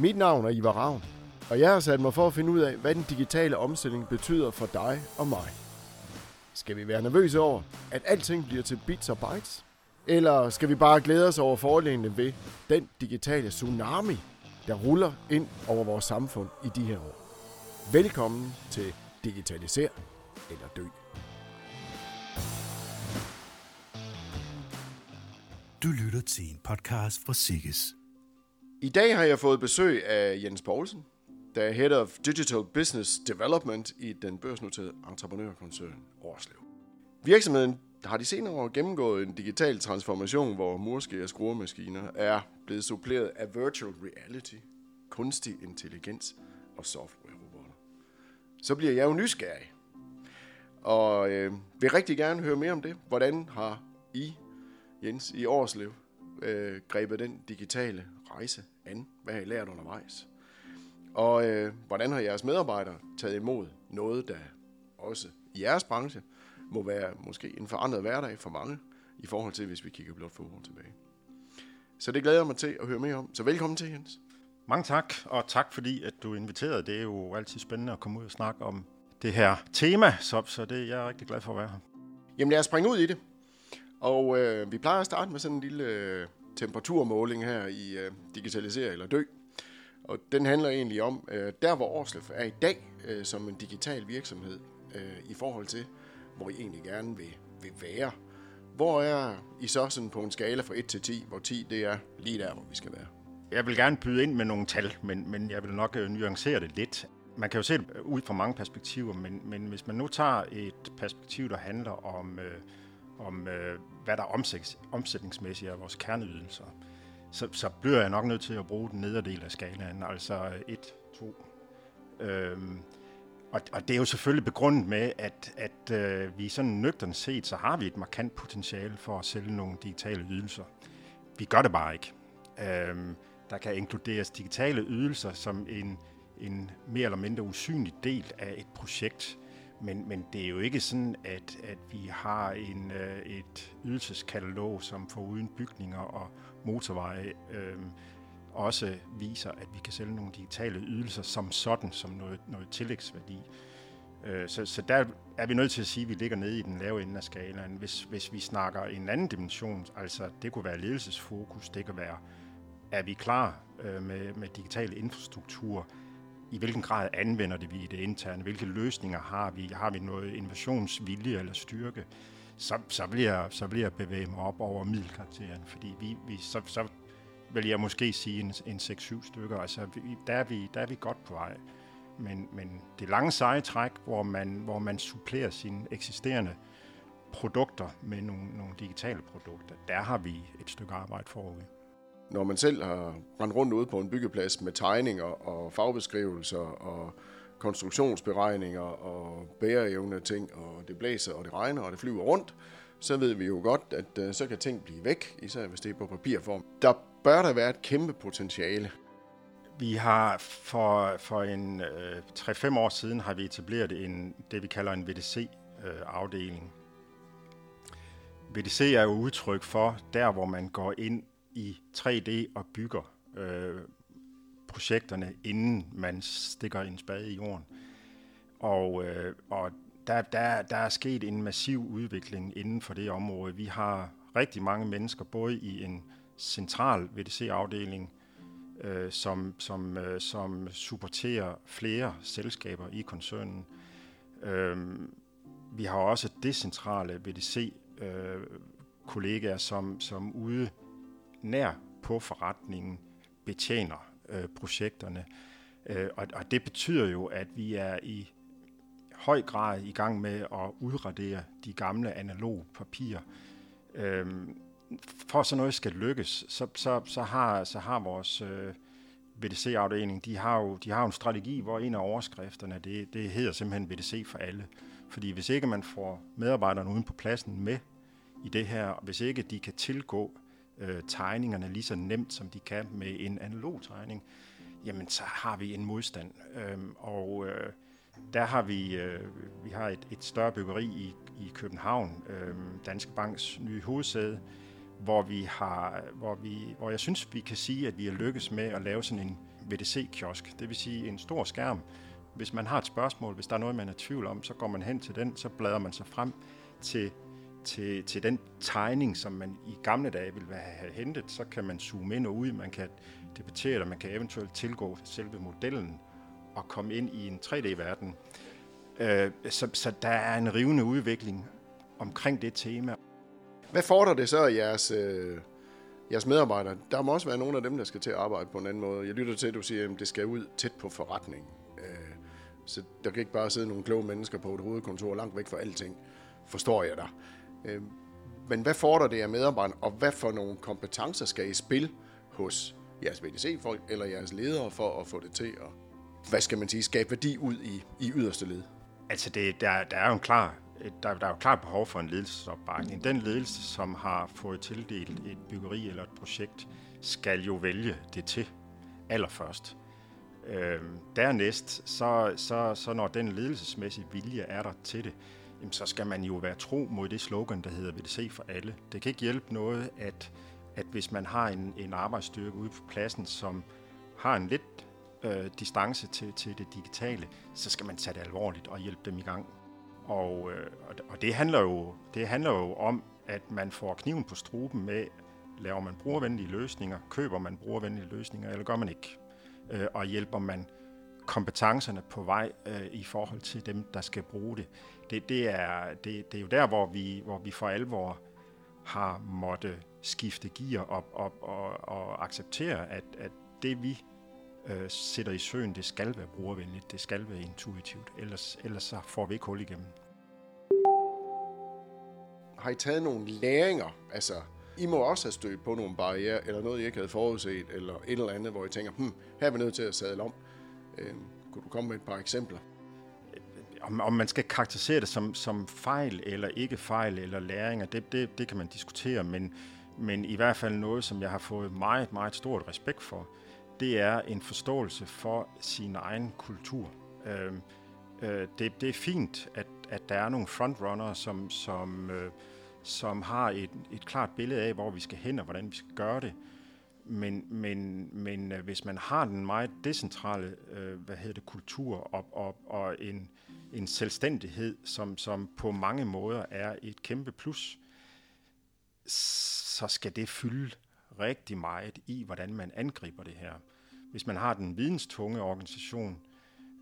Mit navn er Ivar Ravn, og jeg har sat mig for at finde ud af, hvad den digitale omstilling betyder for dig og mig. Skal vi være nervøse over, at alting bliver til bits og bytes? Eller skal vi bare glæde os over fordelene ved den digitale tsunami, der ruller ind over vores samfund i de her år? Velkommen til Digitaliser eller Dø. Du lytter til en podcast fra Sikkes. I dag har jeg fået besøg af Jens Poulsen, der er Head of Digital Business Development i den børsnoterede entreprenørkoncern Årslev. Virksomheden har de senere år gennemgået en digital transformation, hvor murske og skruemaskiner er blevet suppleret af virtual reality, kunstig intelligens og software-robotter. Så bliver jeg jo nysgerrig, og øh, vil rigtig gerne høre mere om det. Hvordan har I, Jens, i Årslev, øh, grebet den digitale rejse an? Hvad har I lært undervejs? Og øh, hvordan har jeres medarbejdere taget imod noget, der også i jeres branche må være måske en forandret hverdag for mange, i forhold til, hvis vi kigger blot få år tilbage. Så det glæder jeg mig til at høre mere om. Så velkommen til, Jens. Mange tak, og tak fordi, at du inviterede. Det er jo altid spændende at komme ud og snakke om det her tema, så, så det er jeg rigtig glad for at være her. Jamen lad os springe ud i det. Og øh, vi plejer at starte med sådan en lille temperaturmåling her i øh, Digitalisere eller Dø. Og den handler egentlig om, øh, der hvor Årslev er i dag øh, som en digital virksomhed øh, i forhold til, hvor I egentlig gerne vil, vil være. Hvor er I så sådan på en skala fra 1 til 10, hvor 10 det er lige der, hvor vi skal være? Jeg vil gerne byde ind med nogle tal, men, men jeg vil nok øh, nuancere det lidt. Man kan jo se det øh, ud fra mange perspektiver, men, men hvis man nu tager et perspektiv, der handler om, øh, om øh, hvad der er omsæt, omsætningsmæssigt af vores kerneydelser, så, så bliver jeg nok nødt til at bruge den nederdel af skalaen, altså 1, 2. Øhm, og, og det er jo selvfølgelig begrundet med, at, at øh, vi sådan nøgternt set, så har vi et markant potentiale for at sælge nogle digitale ydelser. Vi gør det bare ikke. Øhm, der kan inkluderes digitale ydelser som en, en mere eller mindre usynlig del af et projekt. Men, men det er jo ikke sådan, at, at vi har en, øh, et ydelseskatalog, som for uden bygninger og motorveje øh, også viser, at vi kan sælge nogle digitale ydelser som sådan, som noget, noget tillægsværdi. Øh, så, så der er vi nødt til at sige, at vi ligger nede i den lave ende af skalaen. Hvis, hvis vi snakker en anden dimension, altså det kunne være ledelsesfokus, det kan være, er vi klar øh, med, med digital infrastruktur, i hvilken grad anvender det vi i det interne, hvilke løsninger har vi, har vi noget innovationsvilje eller styrke, så, så, vil jeg, så vil jeg bevæge mig op over middelkarakteren, fordi vi, vi, så, så vil jeg måske sige en, en 6-7 stykker. Altså, der er, vi, der er vi godt på vej. Men, men det lange seje træk, hvor man, hvor man supplerer sine eksisterende produkter med nogle, nogle digitale produkter, der har vi et stykke arbejde forud. Når man selv har rendt rundt ude på en byggeplads med tegninger og fagbeskrivelser og konstruktionsberegninger og bæreevne ting, og det blæser og det regner og det flyver rundt, så ved vi jo godt, at øh, så kan ting blive væk, især hvis det er på papirform. Der bør der være et kæmpe potentiale. Vi har for, for en øh, 3-5 år siden har vi etableret en, det, vi kalder en VDC-afdeling. Øh, VDC er jo udtryk for der, hvor man går ind i 3D og bygger øh, projekterne, inden man stikker en spade i jorden. Og, øh, og der, der, der er sket en massiv udvikling inden for det område. Vi har rigtig mange mennesker, både i en central VDC-afdeling, øh, som, som, øh, som supporterer flere selskaber i koncernen. Øh, vi har også decentrale VDC-kollegaer, øh, som, som ude nær på forretningen betjener øh, projekterne. Øh, og, og det betyder jo, at vi er i høj grad i gang med at udradere de gamle analog papirer. Øh, for at sådan noget skal lykkes, så, så, så, har, så har vores øh, VDC-afdeling, de har, jo, de har jo en strategi, hvor en af overskrifterne, det, det hedder simpelthen VDC for alle. Fordi hvis ikke man får medarbejderne uden på pladsen med i det her, og hvis ikke de kan tilgå øh, tegningerne lige så nemt, som de kan med en analog tegning, jamen så har vi en modstand. Øhm, og øh, der har vi, øh, vi har et, et større byggeri i, i København, øh, Danske Banks nye hovedsæde, hvor vi har, hvor vi, hvor jeg synes, vi kan sige, at vi har lykkes med at lave sådan en VDC-kiosk, det vil sige en stor skærm. Hvis man har et spørgsmål, hvis der er noget, man er i tvivl om, så går man hen til den, så bladrer man sig frem til, til, til den tegning, som man i gamle dage ville have hentet. Så kan man zoome ind og ud, man kan debattere man kan eventuelt tilgå selve modellen og komme ind i en 3D-verden. Øh, så, så der er en rivende udvikling omkring det tema. Hvad fordrer det så jeres, øh, jeres medarbejdere? Der må også være nogle af dem, der skal til at arbejde på en anden måde. Jeg lytter til, at du siger, at det skal ud tæt på forretningen. Øh, så der kan ikke bare sidde nogle kloge mennesker på et hovedkontor langt væk fra alting. Forstår jeg dig. Øh, men hvad fordrer det af medarbejderne, og hvad for nogle kompetencer skal I spille hos jeres VDC-folk eller jeres ledere for at få det til at, hvad skal man sige, skabe værdi ud i, i yderste led? Altså, det, der, der er jo en klar der, der er jo klart behov for en ledelsesopbakning. Den ledelse, som har fået tildelt et byggeri eller et projekt, skal jo vælge det til allerførst. Øh, dernæst, så, så, så når den ledelsesmæssige vilje er der til det, jamen, så skal man jo være tro mod det slogan, der hedder VDC for alle. Det kan ikke hjælpe noget, at, at hvis man har en, en arbejdsstyrke ude på pladsen, som har en lidt øh, distance til, til det digitale, så skal man tage det alvorligt og hjælpe dem i gang. Og, øh, og det, handler jo, det handler jo om, at man får kniven på struben med, laver man brugervenlige løsninger, køber man brugervenlige løsninger, eller gør man ikke? Øh, og hjælper man kompetencerne på vej øh, i forhold til dem, der skal bruge det. Det, det, er, det, det er jo der, hvor vi, hvor vi for alvor har måtte skifte gear op, op og, og acceptere, at, at det vi øh, sætter i søen, det skal være brugervenligt, det skal være intuitivt, ellers, ellers så får vi ikke hul igennem. Har I taget nogle læringer? Altså, I må også have stødt på nogle barriere, eller noget, I ikke havde forudset, eller et eller andet, hvor I tænker, hmm, her er vi nødt til at sadle om. Øh, kunne du komme med et par eksempler? Om, om man skal karakterisere det som, som fejl eller ikke fejl eller læringer, det, det, det kan man diskutere, men, men i hvert fald noget, som jeg har fået meget, meget stort respekt for, det er en forståelse for sin egen kultur. Øh, øh, det, det er fint, at, at der er nogle frontrunner, som, som, øh, som har et, et klart billede af, hvor vi skal hen og hvordan vi skal gøre det. Men, men, men øh, hvis man har den meget decentrale øh, hvad hedder det, kultur og, og, og en, en selvstændighed, som, som på mange måder er et kæmpe plus, så skal det fylde rigtig meget i, hvordan man angriber det her. Hvis man har den videnstunge organisation,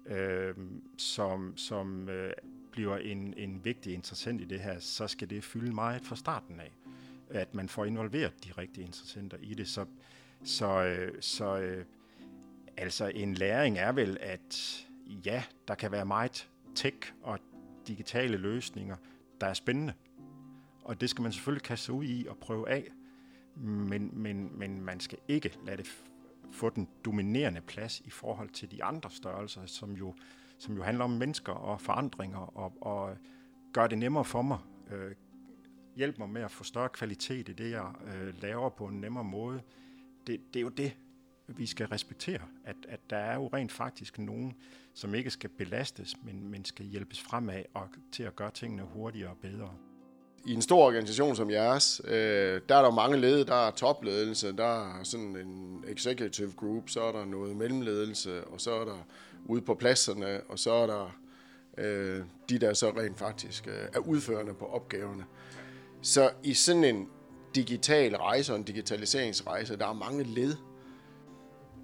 øh, som, som øh, bliver en, en vigtig interessant i det her, så skal det fylde meget fra starten af. At man får involveret de rigtige interessenter i det. Så, så, øh, så øh, altså en læring er vel, at ja, der kan være meget tech og digitale løsninger, der er spændende. Og det skal man selvfølgelig kaste sig ud i og prøve af men, men, men man skal ikke lade det få den dominerende plads i forhold til de andre størrelser, som jo, som jo handler om mennesker og forandringer, og, og gør det nemmere for mig, øh, hjælp mig med at få større kvalitet i det, jeg øh, laver på en nemmere måde. Det, det er jo det, vi skal respektere, at, at der er jo rent faktisk nogen, som ikke skal belastes, men, men skal hjælpes fremad og til at gøre tingene hurtigere og bedre i en stor organisation som jeres, øh, der er der mange led, der er topledelse, der er sådan en executive group, så er der noget mellemledelse, og så er der ude på pladserne, og så er der øh, de, der så rent faktisk øh, er udførende på opgaverne. Så i sådan en digital rejse og en digitaliseringsrejse, der er mange led.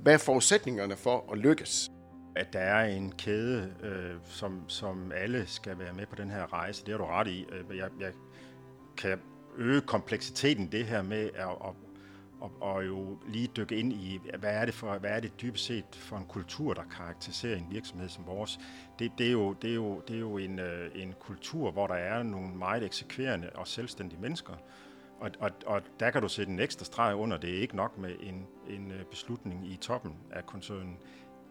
Hvad er forudsætningerne for at lykkes? At der er en kæde, øh, som, som alle skal være med på den her rejse, det har du ret i. Øh, jeg, jeg kan øge kompleksiteten det her med at, at, at, at jo lige dykke ind i, hvad er det for, hvad er det dybest set for en kultur, der karakteriserer en virksomhed som vores. Det, det, er, jo, det, er, jo, det er jo en, øh, en kultur, hvor der er nogle meget eksekverende og selvstændige mennesker, og, og, og der kan du sætte en ekstra streg under. Det er ikke nok med en, en øh, beslutning i toppen af koncernen.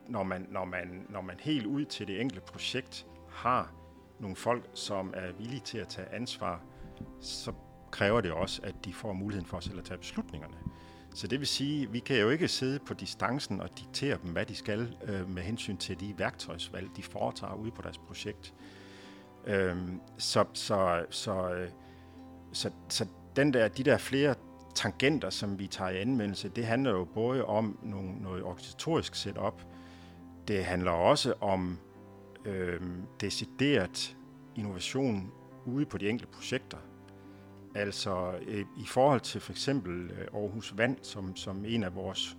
Når man, når, man, når man helt ud til det enkelte projekt har nogle folk, som er villige til at tage ansvar så kræver det også, at de får muligheden for selv at tage beslutningerne. Så det vil sige, at vi kan jo ikke sidde på distancen og diktere dem, hvad de skal øh, med hensyn til de værktøjsvalg, de foretager ude på deres projekt. Øhm, øh, så, så, så, så, så, så den der, de der flere tangenter, som vi tager i anvendelse, det handler jo både om nogle, noget organisatorisk setup, det handler også om øh, decideret innovation ude på de enkelte projekter. Altså øh, i forhold til for eksempel øh, Aarhus Vand, som, som en af vores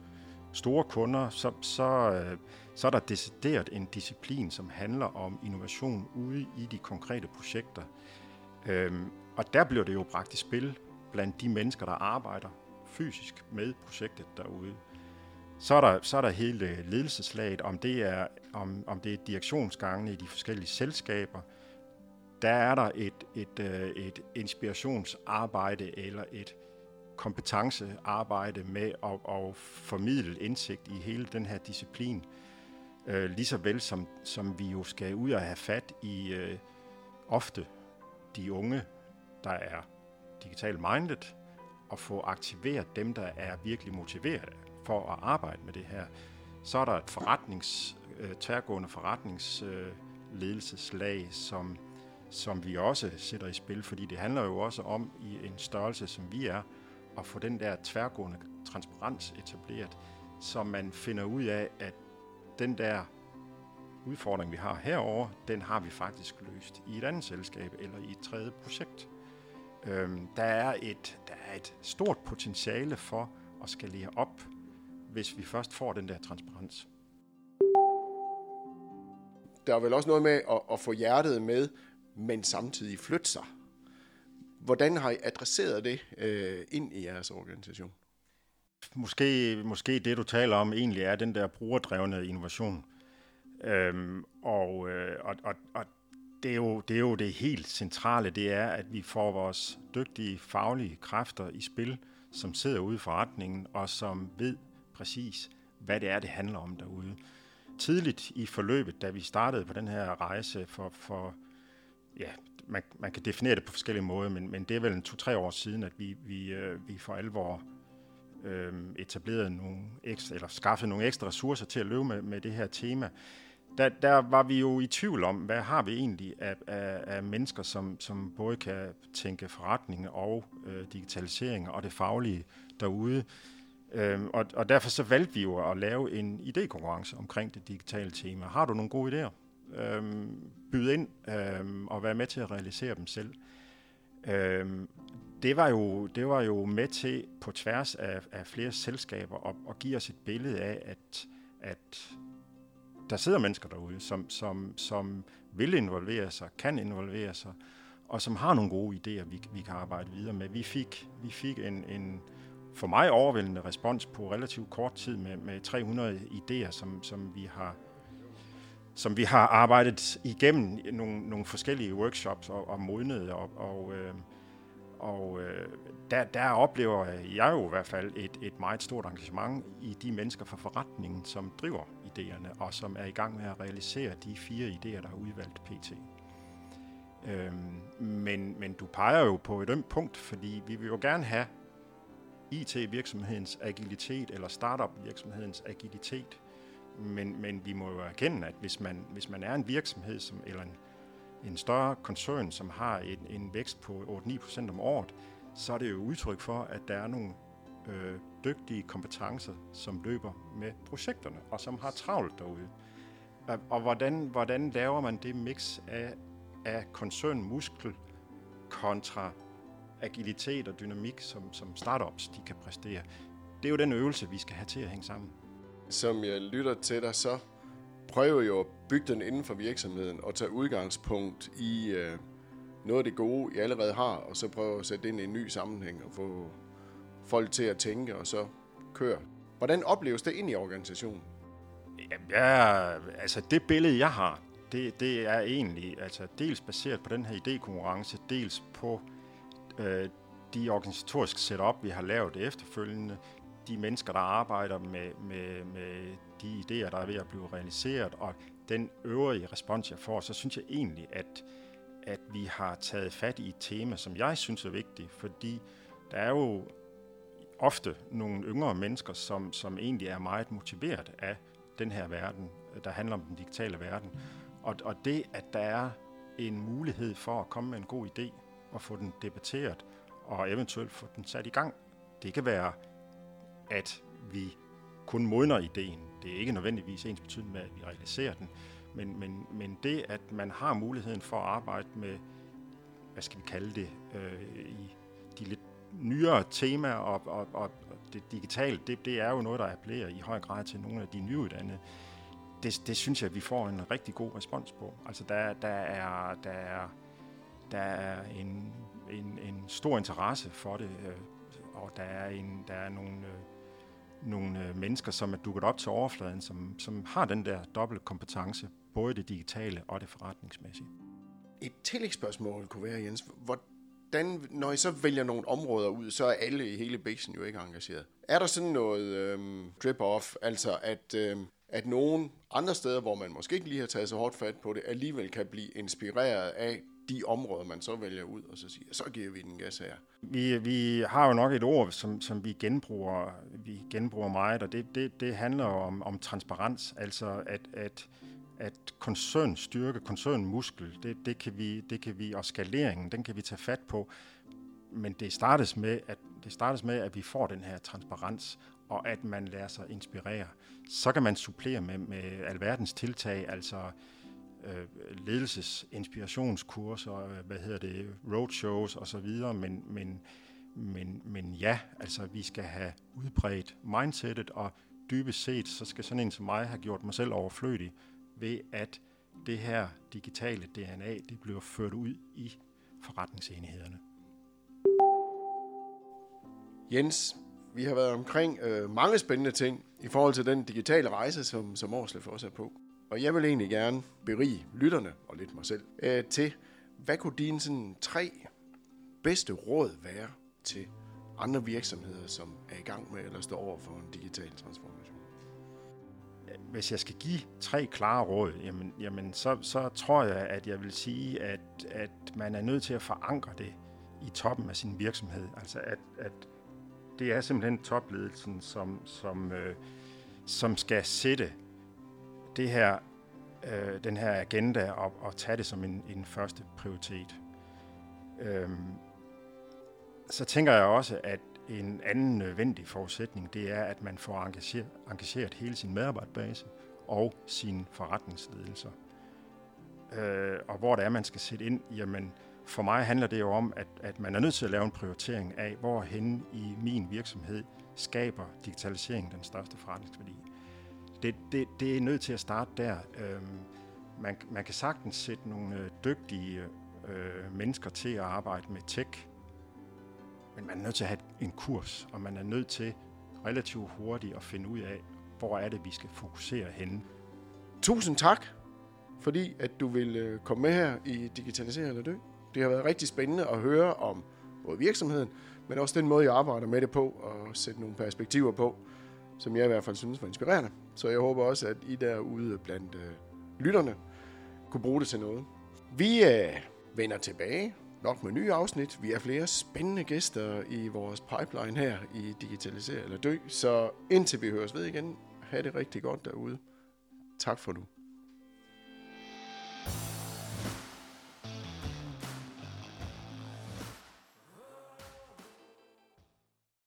store kunder, så, så, øh, så er der decideret en disciplin, som handler om innovation ude i de konkrete projekter. Øhm, og der bliver det jo bragt i spil blandt de mennesker, der arbejder fysisk med projektet derude. Så er der, så er der hele ledelseslaget, om det er, om, om det er direktionsgangene i de forskellige selskaber. Der er der et, et, øh, et inspirationsarbejde eller et kompetencearbejde med at, at formidle indsigt i hele den her disciplin. Øh, lige så vel som, som vi jo skal ud og have fat i øh, ofte de unge, der er digital minded, og få aktiveret dem, der er virkelig motiveret for at arbejde med det her. Så er der et forretnings, øh, tværgående forretningsledelseslag, øh, som, som vi også sætter i spil, fordi det handler jo også om i en størrelse, som vi er, at få den der tværgående transparens etableret, så man finder ud af, at den der udfordring, vi har herover, den har vi faktisk løst i et andet selskab eller i et tredje projekt. Øhm, der, er et, der er et stort potentiale for at skalere op, hvis vi først får den der transparens. Der er vel også noget med at, at få hjertet med, men samtidig flytte sig. Hvordan har I adresseret det øh, ind i jeres organisation? Måske, måske det, du taler om, egentlig er den der brugerdrevne innovation. Øhm, og, øh, og, og, og det, er jo, det er jo det helt centrale, det er, at vi får vores dygtige faglige kræfter i spil, som sidder ude i forretningen, og som ved præcis, hvad det er, det handler om derude. Tidligt i forløbet, da vi startede på den her rejse for, for ja, man, man kan definere det på forskellige måder, men, men det er vel en to-tre år siden, at vi, vi, øh, vi for alvor øh, etableret nogle ekstra, eller skaffet nogle ekstra ressourcer til at løbe med, med det her tema. Der, der var vi jo i tvivl om, hvad har vi egentlig af, af, af mennesker, som, som både kan tænke forretning og øh, digitalisering og det faglige derude. Øhm, og, og derfor så valgte vi jo at lave en idékonkurrence omkring det digitale tema. Har du nogle gode idéer? øhm, byd ind øhm, og være med til at realisere dem selv. Øhm, det, var jo, det var jo med til på tværs af, af flere selskaber at, at give os et billede af, at, at der sidder mennesker derude, som, som, som vil involvere sig, kan involvere sig, og som har nogle gode idéer, vi, vi kan arbejde videre med. Vi fik, vi fik en, en for mig overvældende respons på relativt kort tid med, med 300 idéer, som, som vi har som vi har arbejdet igennem nogle, nogle forskellige workshops og, og modnet, og, og, øh, og øh, der, der oplever jeg jo i hvert fald et, et meget stort engagement i de mennesker fra forretningen, som driver idéerne, og som er i gang med at realisere de fire idéer, der er udvalgt pt. Øhm, men, men du peger jo på et ømt punkt, fordi vi vil jo gerne have IT-virksomhedens agilitet, eller startup-virksomhedens agilitet, men, men vi må jo erkende, at hvis man, hvis man er en virksomhed som, eller en, en større koncern, som har en, en vækst på 8-9% om året, så er det jo udtryk for, at der er nogle øh, dygtige kompetencer, som løber med projekterne, og som har travlt derude. Og, og hvordan, hvordan laver man det mix af, af koncernmuskel kontra agilitet og dynamik, som, som startups de kan præstere? Det er jo den øvelse, vi skal have til at hænge sammen som jeg lytter til dig, så prøver jo at bygge den inden for virksomheden og tage udgangspunkt i øh, noget af det gode, I allerede har, og så prøve at sætte det ind i en ny sammenhæng og få folk til at tænke og så køre. Hvordan opleves det ind i organisationen? Ja, altså det billede, jeg har, det, det er egentlig altså dels baseret på den her idékonkurrence, dels på øh, de organisatoriske setup, vi har lavet efterfølgende, de mennesker, der arbejder med, med, med de idéer, der er ved at blive realiseret, og den øvrige respons, jeg får, så synes jeg egentlig, at, at vi har taget fat i et tema, som jeg synes er vigtigt, fordi der er jo ofte nogle yngre mennesker, som, som egentlig er meget motiveret af den her verden, der handler om den digitale verden. Og, og det, at der er en mulighed for at komme med en god idé og få den debatteret, og eventuelt få den sat i gang, Det kan være, at vi kun modner ideen. Det er ikke nødvendigvis ens betydning med, at vi realiserer den, men, men, men det, at man har muligheden for at arbejde med, hvad skal vi kalde det, øh, i de lidt nyere tema og, og, og det digitale, det, det er jo noget, der appellerer i høj grad til nogle af de nyuddannede. Det, det synes jeg, vi får en rigtig god respons på. Altså der, der er, der er, der er en, en, en stor interesse for det, øh, og der er, en, der er nogle, øh, nogle øh, mennesker, som er dukket op til overfladen, som, som har den der dobbelt kompetence, både det digitale og det forretningsmæssige. Et tillægsspørgsmål kunne være, Jens, hvordan, når I så vælger nogle områder ud, så er alle i hele basen jo ikke engageret. Er der sådan noget øhm, drip-off, altså at, øhm, at nogen andre steder, hvor man måske ikke lige har taget så hårdt fat på det, alligevel kan blive inspireret af de områder, man så vælger ud, og så siger, så giver vi den gas her. Vi, vi har jo nok et ord, som, som vi genbruger, vi genbruger meget, og det, det, det handler om, om transparens, altså at, at, at koncernstyrke, koncernmuskel, det, det, kan vi, det kan vi, og skaleringen, den kan vi tage fat på, men det startes med, at, det startes med, at vi får den her transparens, og at man lader sig inspirere. Så kan man supplere med, med alverdens tiltag, altså øh, ledelses inspirationskurser, øh, hvad hedder det, roadshows og så videre, men, men, men, men ja, altså vi skal have udbredt mindsetet, og dybest set, så skal sådan en som mig have gjort mig selv overflødig ved, at det her digitale DNA, det bliver ført ud i forretningsenhederne. Jens, vi har været omkring øh, mange spændende ting i forhold til den digitale rejse, som, som Årslev også er på. Og jeg vil egentlig gerne berige lytterne, og lidt mig selv, øh, til, hvad kunne dine sådan, tre bedste råd være til andre virksomheder, som er i gang med eller står over for en digital transformation? Hvis jeg skal give tre klare råd, jamen, jamen så, så tror jeg, at jeg vil sige, at, at man er nødt til at forankre det i toppen af sin virksomhed. Altså at, at det er simpelthen topledelsen, som, som, øh, som skal sætte det her, øh, den her agenda op og tage det som en, en første prioritet. Øhm, så tænker jeg også, at en anden nødvendig forudsætning, det er, at man får engageret, engageret hele sin medarbejderbase og sin forretningsledelser. Øh, og hvor det er, man skal sætte ind, jamen for mig handler det jo om, at, at man er nødt til at lave en prioritering af, hvor hen i min virksomhed skaber digitalisering den største forretningsværdi det, det, det er nødt til at starte der. Øh, man, man kan sagtens sætte nogle øh, dygtige øh, mennesker til at arbejde med tech, men man er nødt til at have en kurs, og man er nødt til relativt hurtigt at finde ud af, hvor er det, vi skal fokusere henne. Tusind tak, fordi at du vil øh, komme med her i Digitalisere eller Dø. Det har været rigtig spændende at høre om både virksomheden, men også den måde, jeg arbejder med det på, og sætte nogle perspektiver på som jeg i hvert fald synes var inspirerende. Så jeg håber også, at I derude blandt øh, lytterne kunne bruge det til noget. Vi øh, vender tilbage, nok med nye afsnit. Vi har flere spændende gæster i vores pipeline her i Digitalisere eller Dø. Så indtil vi høres ved igen, have det rigtig godt derude. Tak for nu.